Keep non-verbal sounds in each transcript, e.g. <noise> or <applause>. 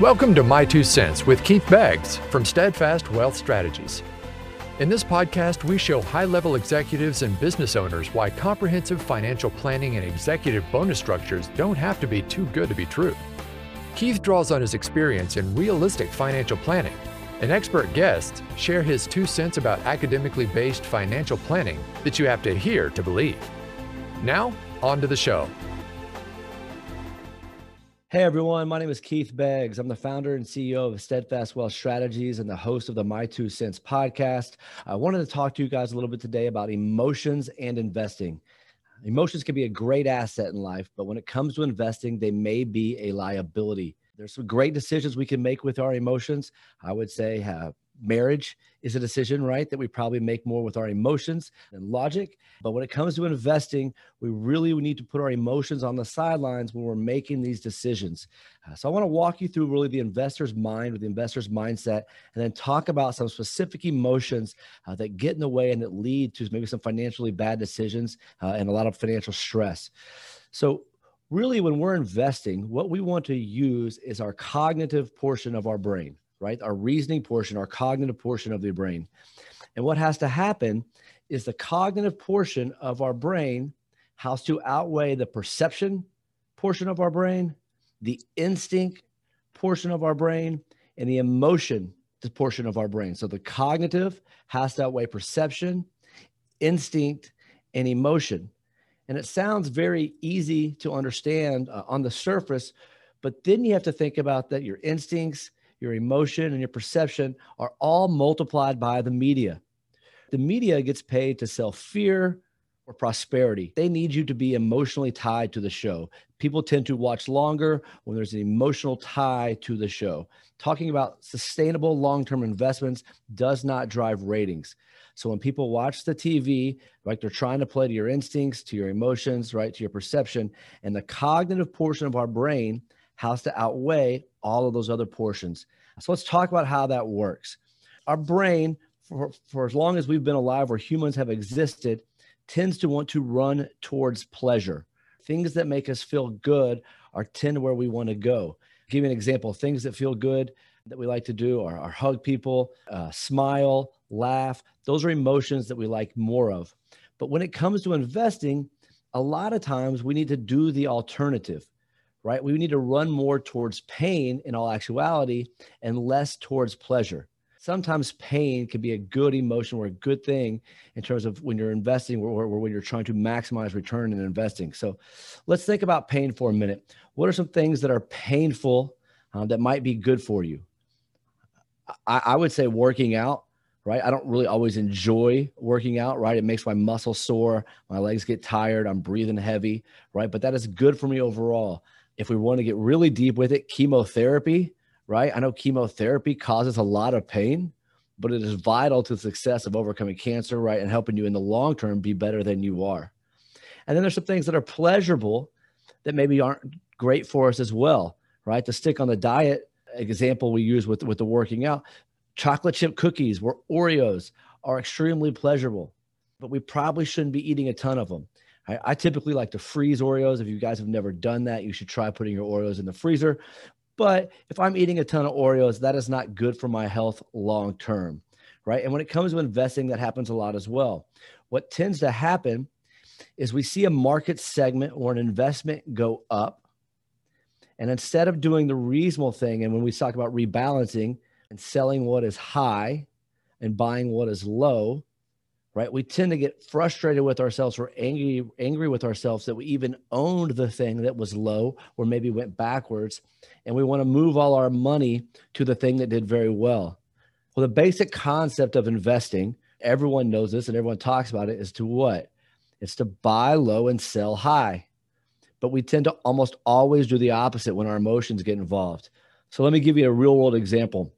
Welcome to My Two Cents with Keith Beggs from Steadfast Wealth Strategies. In this podcast, we show high level executives and business owners why comprehensive financial planning and executive bonus structures don't have to be too good to be true. Keith draws on his experience in realistic financial planning, and expert guests share his two cents about academically based financial planning that you have to hear to believe. Now, on to the show. Hey everyone, my name is Keith Beggs. I'm the founder and CEO of Steadfast Wealth Strategies and the host of the My Two Cents podcast. I wanted to talk to you guys a little bit today about emotions and investing. Emotions can be a great asset in life, but when it comes to investing, they may be a liability. There's some great decisions we can make with our emotions. I would say have marriage is a decision, right? That we probably make more with our emotions and logic. But when it comes to investing, we really need to put our emotions on the sidelines when we're making these decisions. Uh, so I want to walk you through really the investor's mind or the investor's mindset, and then talk about some specific emotions uh, that get in the way and that lead to maybe some financially bad decisions uh, and a lot of financial stress. So really when we're investing what we want to use is our cognitive portion of our brain right? Our reasoning portion, our cognitive portion of the brain. And what has to happen is the cognitive portion of our brain has to outweigh the perception portion of our brain, the instinct portion of our brain, and the emotion portion of our brain. So the cognitive has to outweigh perception, instinct, and emotion. And it sounds very easy to understand uh, on the surface, but then you have to think about that your instincts your emotion, and your perception are all multiplied by the media. The media gets paid to sell fear or prosperity. They need you to be emotionally tied to the show. People tend to watch longer when there's an emotional tie to the show. Talking about sustainable long term investments does not drive ratings. So when people watch the TV, like they're trying to play to your instincts, to your emotions, right, to your perception, and the cognitive portion of our brain has to outweigh all of those other portions. So let's talk about how that works. Our brain, for, for as long as we've been alive, where humans have existed, tends to want to run towards pleasure. Things that make us feel good are tend where we want to go. I'll give you an example. Things that feel good that we like to do are, are hug people, uh, smile, laugh. Those are emotions that we like more of. But when it comes to investing, a lot of times we need to do the alternative right? We need to run more towards pain in all actuality and less towards pleasure. Sometimes pain can be a good emotion or a good thing in terms of when you're investing or, or when you're trying to maximize return in investing. So let's think about pain for a minute. What are some things that are painful um, that might be good for you? I, I would say working out right? I don't really always enjoy working out, right? It makes my muscles sore, my legs get tired, I'm breathing heavy, right? But that is good for me overall if we want to get really deep with it, chemotherapy, right? I know chemotherapy causes a lot of pain, but it is vital to the success of overcoming cancer, right? And helping you in the long term be better than you are. And then there's some things that are pleasurable that maybe aren't great for us as well, right? To stick on the diet example we use with, with the working out, chocolate chip cookies or Oreos are extremely pleasurable, but we probably shouldn't be eating a ton of them. I, I typically like to freeze Oreos. If you guys have never done that, you should try putting your Oreos in the freezer. But if I'm eating a ton of Oreos, that is not good for my health long term, right? And when it comes to investing, that happens a lot as well. What tends to happen is we see a market segment or an investment go up. And instead of doing the reasonable thing, and when we talk about rebalancing and selling what is high and buying what is low, right? We tend to get frustrated with ourselves. We're angry, angry with ourselves that we even owned the thing that was low or maybe went backwards. And we want to move all our money to the thing that did very well. Well, the basic concept of investing, everyone knows this and everyone talks about it, is to what? It's to buy low and sell high. But we tend to almost always do the opposite when our emotions get involved. So let me give you a real world example.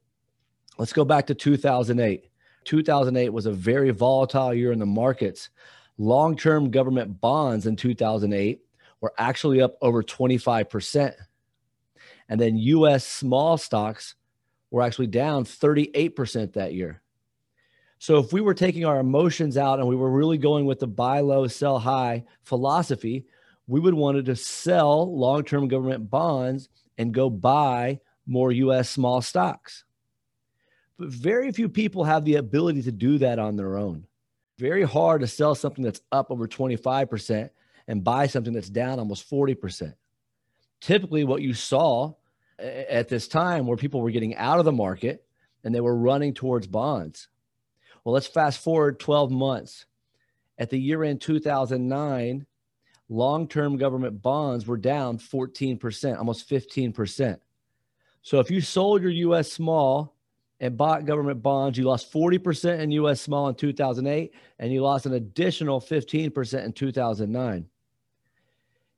Let's go back to 2008 2008 was a very volatile year in the markets. Long term government bonds in 2008 were actually up over 25%. And then US small stocks were actually down 38% that year. So if we were taking our emotions out and we were really going with the buy low, sell high philosophy, we would wanted to sell long-term government bonds and go buy more US small stocks. But very few people have the ability to do that on their own. Very hard to sell something that's up over 25% and buy something that's down almost 40%. Typically, what you saw at this time where people were getting out of the market and they were running towards bonds. Well, let's fast forward 12 months. At the year end 2009, long term government bonds were down 14%, almost 15%. So if you sold your US small and bought government bonds, you lost 40% in US small in 2008, and you lost an additional 15% in 2009.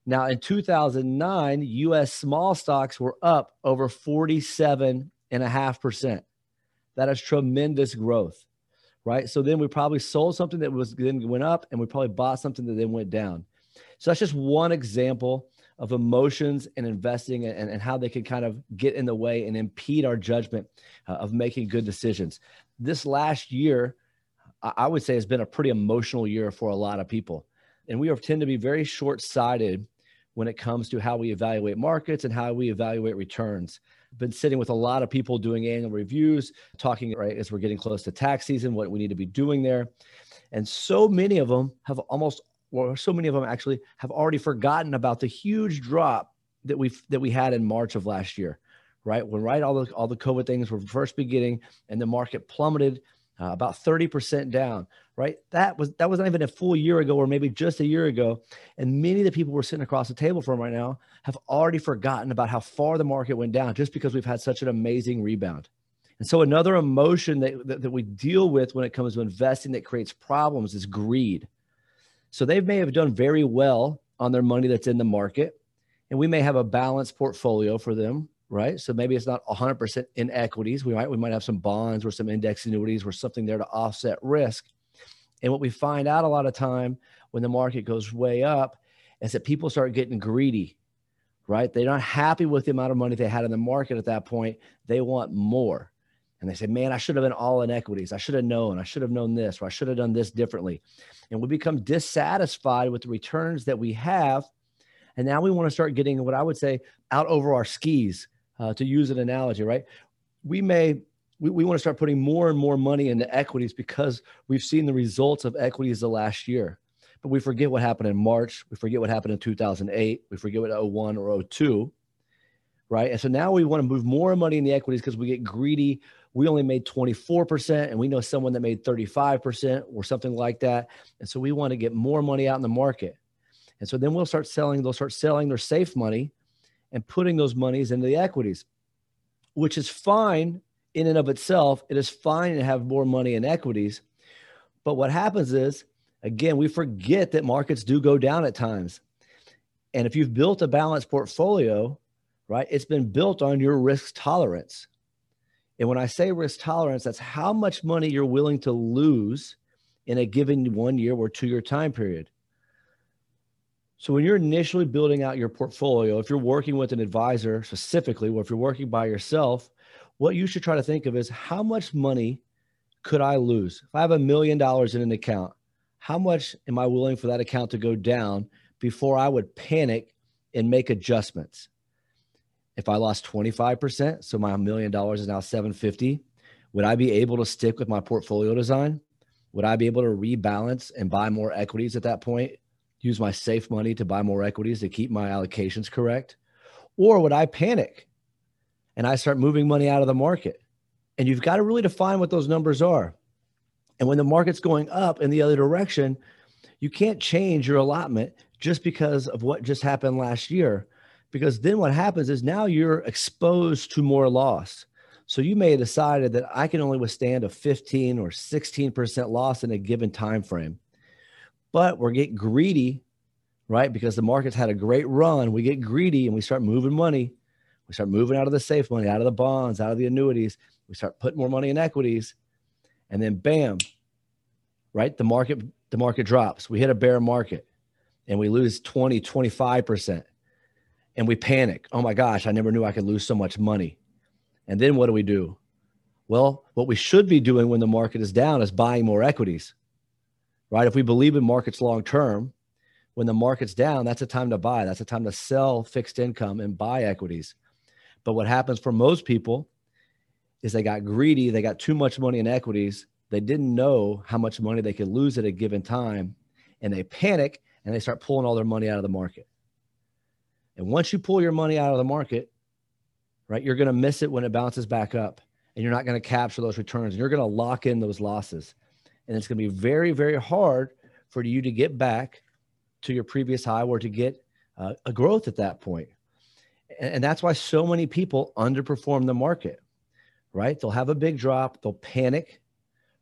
Now, in 2009, US small stocks were up over 47.5%. That is tremendous growth, right? So then we probably sold something that was then went up, and we probably bought something that then went down. So that's just one example of emotions and investing and, and how they can kind of get in the way and impede our judgment uh, of making good decisions. This last year, I would say, has been a pretty emotional year for a lot of people. And we tend to be very short sighted when it comes to how we evaluate markets and how we evaluate returns. been sitting with a lot of people doing annual reviews, talking right as we're getting close to tax season, what we need to be doing there. And so many of them have almost well, so many of them actually have already forgotten about the huge drop that we that we had in March of last year, right? When right all the all the COVID things were first beginning and the market plummeted uh, about 30% down, right? That was that was not even a full year ago or maybe just a year ago. And many of the people we're sitting across the table from right now have already forgotten about how far the market went down just because we've had such an amazing rebound. And so another emotion that, that, that we deal with when it comes to investing that creates problems is greed so they may have done very well on their money that's in the market, and we may have a balanced portfolio for them, right? So maybe it's not 100% in equities. We might we might have some bonds or some index annuities or something there to offset risk. And what we find out a lot of time when the market goes way up is that people start getting greedy, right? They're not happy with the amount of money they had in the market at that point. They want more and they say, man, I should have been all in equities. I should have known. I should have known this, or I should have done this differently. And we become dissatisfied with the returns that we have. And now we want to start getting what I would say out over our skis, uh, to use an analogy, right? We may, we, we want to start putting more and more money into equities because we've seen the results of equities the last year. But we forget what happened in March. We forget what happened in 2008. We forget what 01 or 02 right? And so now we want to move more money in the equities because we get greedy we only made 24% and we know someone that made 35% or something like that. And so we want to get more money out in the market. And so then we'll start selling, they'll start selling their safe money and putting those monies into the equities, which is fine in and of itself. It is fine to have more money in equities. But what happens is, again, we forget that markets do go down at times. And if you've built a balanced portfolio, right, it's been built on your risk tolerance. And when I say risk tolerance, that's how much money you're willing to lose in a given one year or two year time period. So when you're initially building out your portfolio, if you're working with an advisor specifically, or if you're working by yourself, what you should try to think of is how much money could I lose? If I have a million dollars in an account, how much am I willing for that account to go down before I would panic and make adjustments? If I lost 25%, so my million dollars is now 750, would I be able to stick with my portfolio design? Would I be able to rebalance and buy more equities at that point? Use my safe money to buy more equities to keep my allocations correct? Or would I panic and I start moving money out of the market? And you've got to really define what those numbers are. And when the market's going up in the other direction, you can't change your allotment just because of what just happened last year because then what happens is now you're exposed to more loss. So you may have decided that I can only withstand a 15 or 16% loss in a given time frame. But we're getting greedy, right? Because the market's had a great run. We get greedy and we start moving money. We start moving out of the safe money, out of the bonds, out of the annuities. We start putting more money in equities. And then bam, right? The market the market drops. We hit a bear market and we lose 20, 25% and we panic. Oh my gosh, I never knew I could lose so much money. And then what do we do? Well, what we should be doing when the market is down is buying more equities, right? If we believe in markets long term, when the market's down, that's a time to buy. That's a time to sell fixed income and buy equities. But what happens for most people is they got greedy, they got too much money in equities, they didn't know how much money they could lose at a given time, and they panic and they start pulling all their money out of the market. And once you pull your money out of the market, right, you're going to miss it when it bounces back up and you're not going to capture those returns. And you're going to lock in those losses. And it's going to be very, very hard for you to get back to your previous high or to get uh, a growth at that point. And, and that's why so many people underperform the market, right? They'll have a big drop, they'll panic,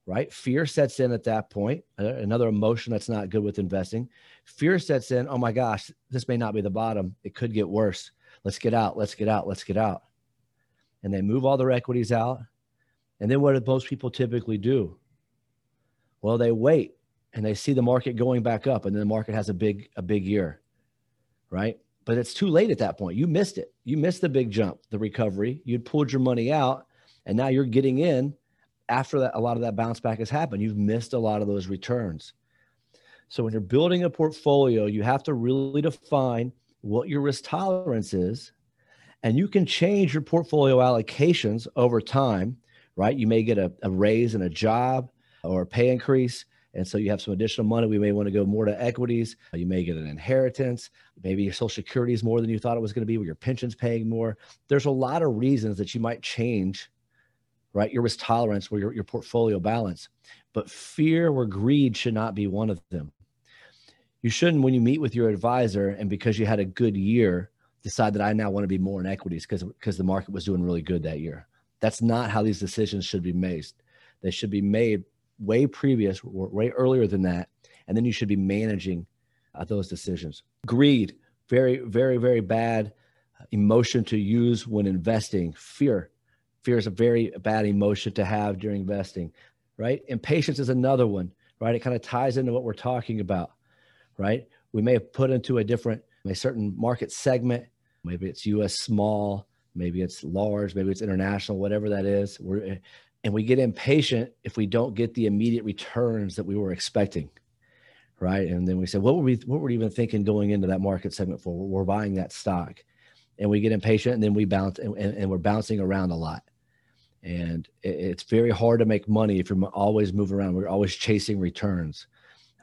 right? Fear sets in at that point. Uh, another emotion that's not good with investing. Fear sets in. Oh my gosh, this may not be the bottom. It could get worse. Let's get out. Let's get out. Let's get out. And they move all their equities out. And then what do most people typically do? Well, they wait and they see the market going back up, and then the market has a big a big year, right? But it's too late at that point. You missed it. You missed the big jump, the recovery. You'd pulled your money out, and now you're getting in after that, a lot of that bounce back has happened. You've missed a lot of those returns. So when you're building a portfolio, you have to really define what your risk tolerance is. And you can change your portfolio allocations over time, right? You may get a, a raise in a job or a pay increase. And so you have some additional money. We may want to go more to equities. You may get an inheritance. Maybe your social security is more than you thought it was going to be, where your pension's paying more. There's a lot of reasons that you might change right? Your risk tolerance or your, your portfolio balance. But fear or greed should not be one of them. You shouldn't, when you meet with your advisor and because you had a good year, decide that I now want to be more in equities because because the market was doing really good that year. That's not how these decisions should be made. They should be made way previous, way earlier than that, and then you should be managing uh, those decisions. Greed, very, very, very bad emotion to use when investing. Fear, Fear is a very bad emotion to have during investing, right? Impatience is another one, right? It kind of ties into what we're talking about, right? We may have put into a different, a certain market segment. Maybe it's US small, maybe it's large, maybe it's international, whatever that is. We're, and we get impatient if we don't get the immediate returns that we were expecting right and then we say what were we what were we even thinking going into that market segment for we're buying that stock and we get impatient and then we bounce and, and, we're bouncing around a lot and it's very hard to make money if you're always moving around. We're always chasing returns.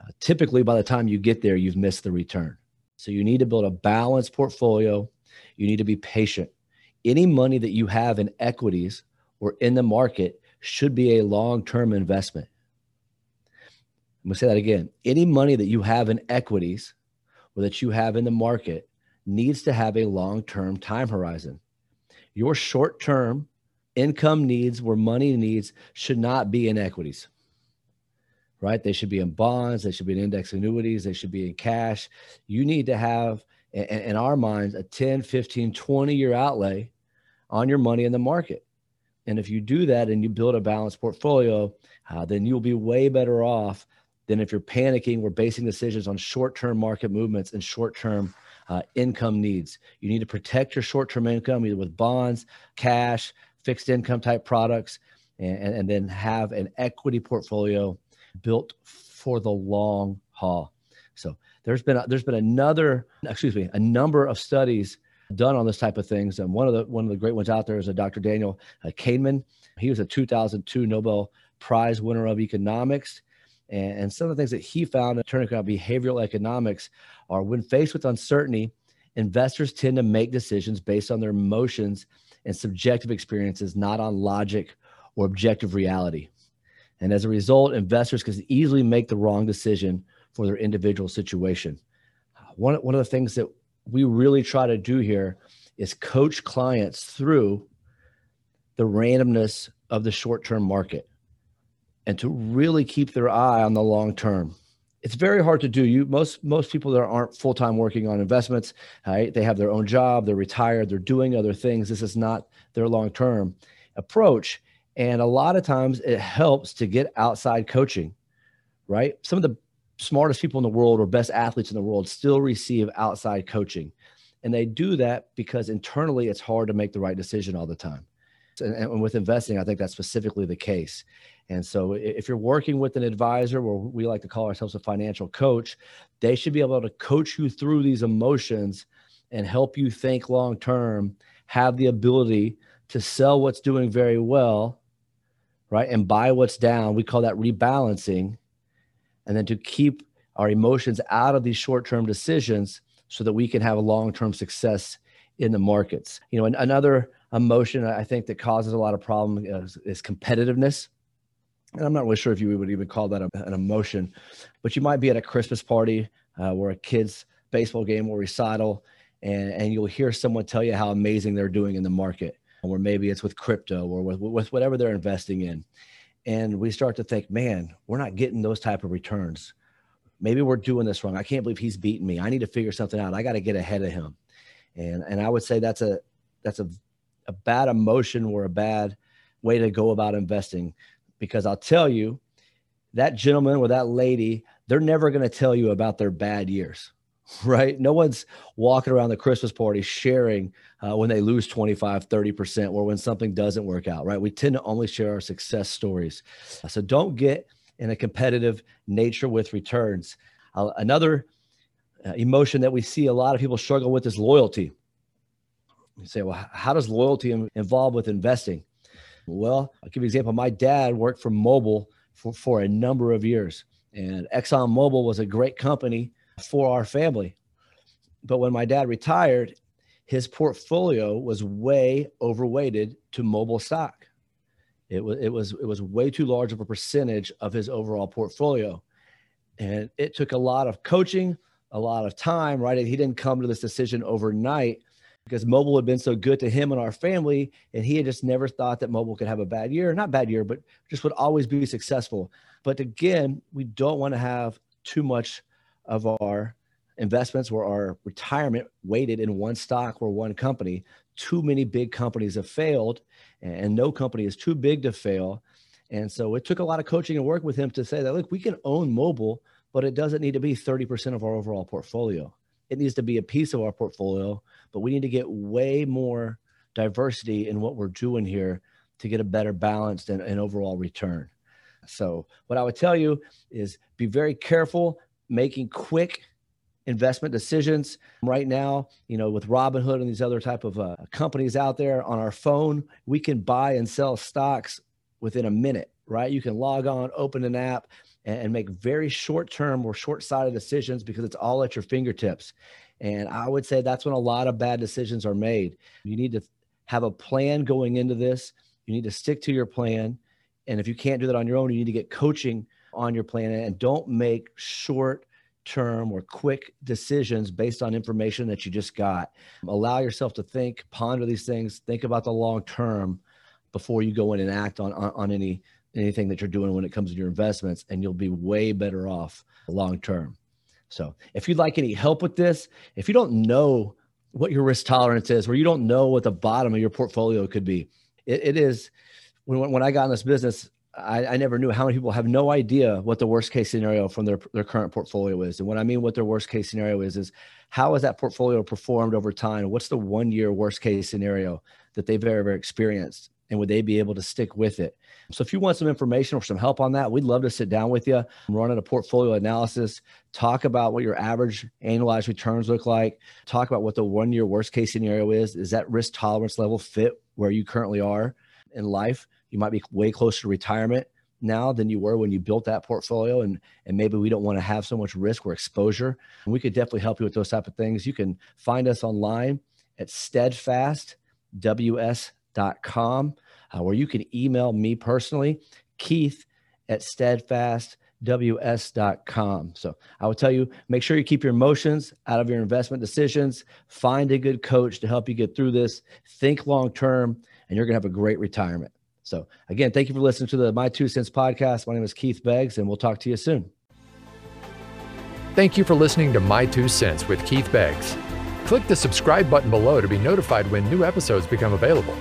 Uh, typically by the time you get there you've missed the return. So you need to build a balanced portfolio. You need to be patient. Any money that you have in equities or in the market should be a long-term investment. I'm going to say that again. Any money that you have in equities or that you have in the market needs to have a long-term time horizon. Your short-term income needs where money needs should not be in equities right? They should be in bonds they should be in index annuities they should be in cash. You need to have in, our minds a 10 15 20 year outlay on your money in the market. And if you do that and you build a balanced portfolio uh, then you'll be way better off than if you're panicking we're basing decisions on short-term market movements and short-term uh, income needs. You need to protect your short-term income either with bonds cash fixed income type products, and, and then have an equity portfolio built for the long haul. So there's been a, there's been another excuse me a number of studies done on this type of things, and one of the one of the great ones out there is a Dr. Daniel uh, Kahneman. He was a 2002 Nobel Prize winner of economics. And, and some of the things that he found in turning out behavioral economics are when faced with uncertainty, investors tend to make decisions based on their emotions and subjective experiences, not on logic or objective reality. And as a result, investors can easily make the wrong decision for their individual situation. One, one of the things that we really try to do here is coach clients through the randomness of the short term market and to really keep their eye on the long term it's very hard to do. You most most people that aren't full time working on investments, right? They have their own job, they're retired, they're doing other things. This is not their long term approach, and a lot of times it helps to get outside coaching, right? Some of the smartest people in the world or best athletes in the world still receive outside coaching, and they do that because internally it's hard to make the right decision all the time. And, and with investing, I think that's specifically the case. And so, if you're working with an advisor, or we like to call ourselves a financial coach, they should be able to coach you through these emotions and help you think long term have the ability to sell what's doing very well, right, and buy what's down. We call that rebalancing. And then to keep our emotions out of these short term decisions so that we can have a long term success in the markets. You know, another emotion I think that causes a lot of problem is, is competitiveness. And I'm not really sure if you would even call that a, an emotion, but you might be at a Christmas party uh, or a kid's baseball game or recital, and, and you'll hear someone tell you how amazing they're doing in the market, or maybe it's with crypto or with, with whatever they're investing in. And we start to think, man, we're not getting those type of returns. Maybe we're doing this wrong. I can't believe he's beating me. I need to figure something out. I got to get ahead of him. And and I would say that's a that's a a bad emotion or a bad way to go about investing because I'll tell you that gentleman or that lady, they're never going to tell you about their bad years, <laughs> right? No one's walking around the Christmas party sharing uh, when they lose 25, 30%, or when something doesn't work out, right? We tend to only share our success stories. So don't get in a competitive nature with returns. Uh, another emotion that we see a lot of people struggle with is loyalty. You say, well, how does loyalty involve with investing? Well, I'll give you an example. My dad worked for Mobil for, for a number of years, and Exxon Mobil was a great company for our family. But when my dad retired, his portfolio was way overweighted to Mobil stock. It was it was it was way too large of a percentage of his overall portfolio. And it took a lot of coaching, a lot of time, right? He didn't come to this decision overnight, because Mobil had been so good to him and our family, and he had just never thought that Mobil could have a bad year, not bad year, but just would always be successful. But again, we don't want to have too much of our investments or our retirement weighted in one stock or one company. Too many big companies have failed, and no company is too big to fail. And so it took a lot of coaching and work with him to say that, look, we can own Mobil, but it doesn't need to be 30% of our overall portfolio it needs to be a piece of our portfolio, but we need to get way more diversity in what we're doing here to get a better balanced and, and overall return. So, what I would tell you is be very careful making quick investment decisions right now you know with robinhood and these other type of uh, companies out there on our phone we can buy and sell stocks within a minute right you can log on open an app and, make very short term or short sighted decisions because it's all at your fingertips. And I would say that's when a lot of bad decisions are made. You need to have a plan going into this, you need to stick to your plan. And if you can't do that on your own, you need to get coaching on your plan and don't make short term or quick decisions based on information that you just got. Allow yourself to think, ponder these things, think about the long term before you go in and act on, on, on any anything that you're doing when it comes to your investments, and you'll be way better off long term. So, if you'd like any help with this, if you don't know what your risk tolerance is, or you don't know what the bottom of your portfolio could be, it, it is. When, when I got in this business, I, I, never knew how many people have no idea what the worst case scenario from their, their current portfolio is. And what I mean what their worst case scenario is, is how has that portfolio performed over time? What's the one year worst case scenario that they've ever experienced? And would they be able to stick with it? So if you want some information or some help on that, we'd love to sit down with you, run a portfolio analysis, talk about what your average annualized returns look like, talk about what the one year worst case scenario is. Is that risk tolerance level fit where you currently are in life? You might be way closer to retirement now than you were when you built that portfolio and and maybe we don't want to have so much risk or exposure we could definitely help you with those type of things you can find us online at steadfastws com, uh, where you can email me personally, Keith at steadfastws.com. So I will tell you, make sure you keep your emotions out of your investment decisions. Find a good coach to help you get through this. Think long term, and you're going to have a great retirement. So again, thank you for listening to the My Two Cents podcast. My name is Keith Beggs, and we'll talk to you soon. Thank you for listening to My Two Cents with Keith Beggs. Click the subscribe button below to be notified when new episodes become available.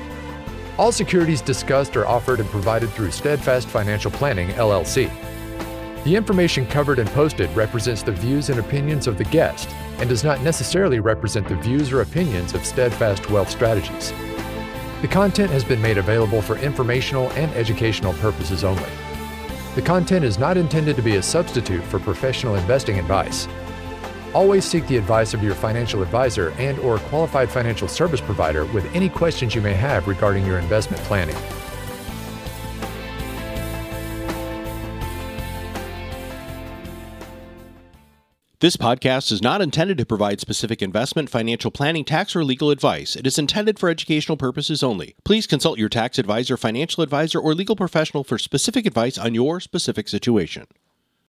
All securities discussed are offered and provided through Steadfast Financial Planning, LLC. The information covered and posted represents the views and opinions of the guest and does not necessarily represent the views or opinions of Steadfast Wealth Strategies. The content has been made available for informational and educational purposes only. The content is not intended to be a substitute for professional investing advice. Always seek the advice of your financial advisor and or qualified financial service provider with any questions you may have regarding your investment planning. This podcast is not intended to provide specific investment, financial planning, tax, or legal advice. It is intended for educational purposes only. Please consult your tax advisor, financial advisor, or legal professional for specific advice on your specific situation.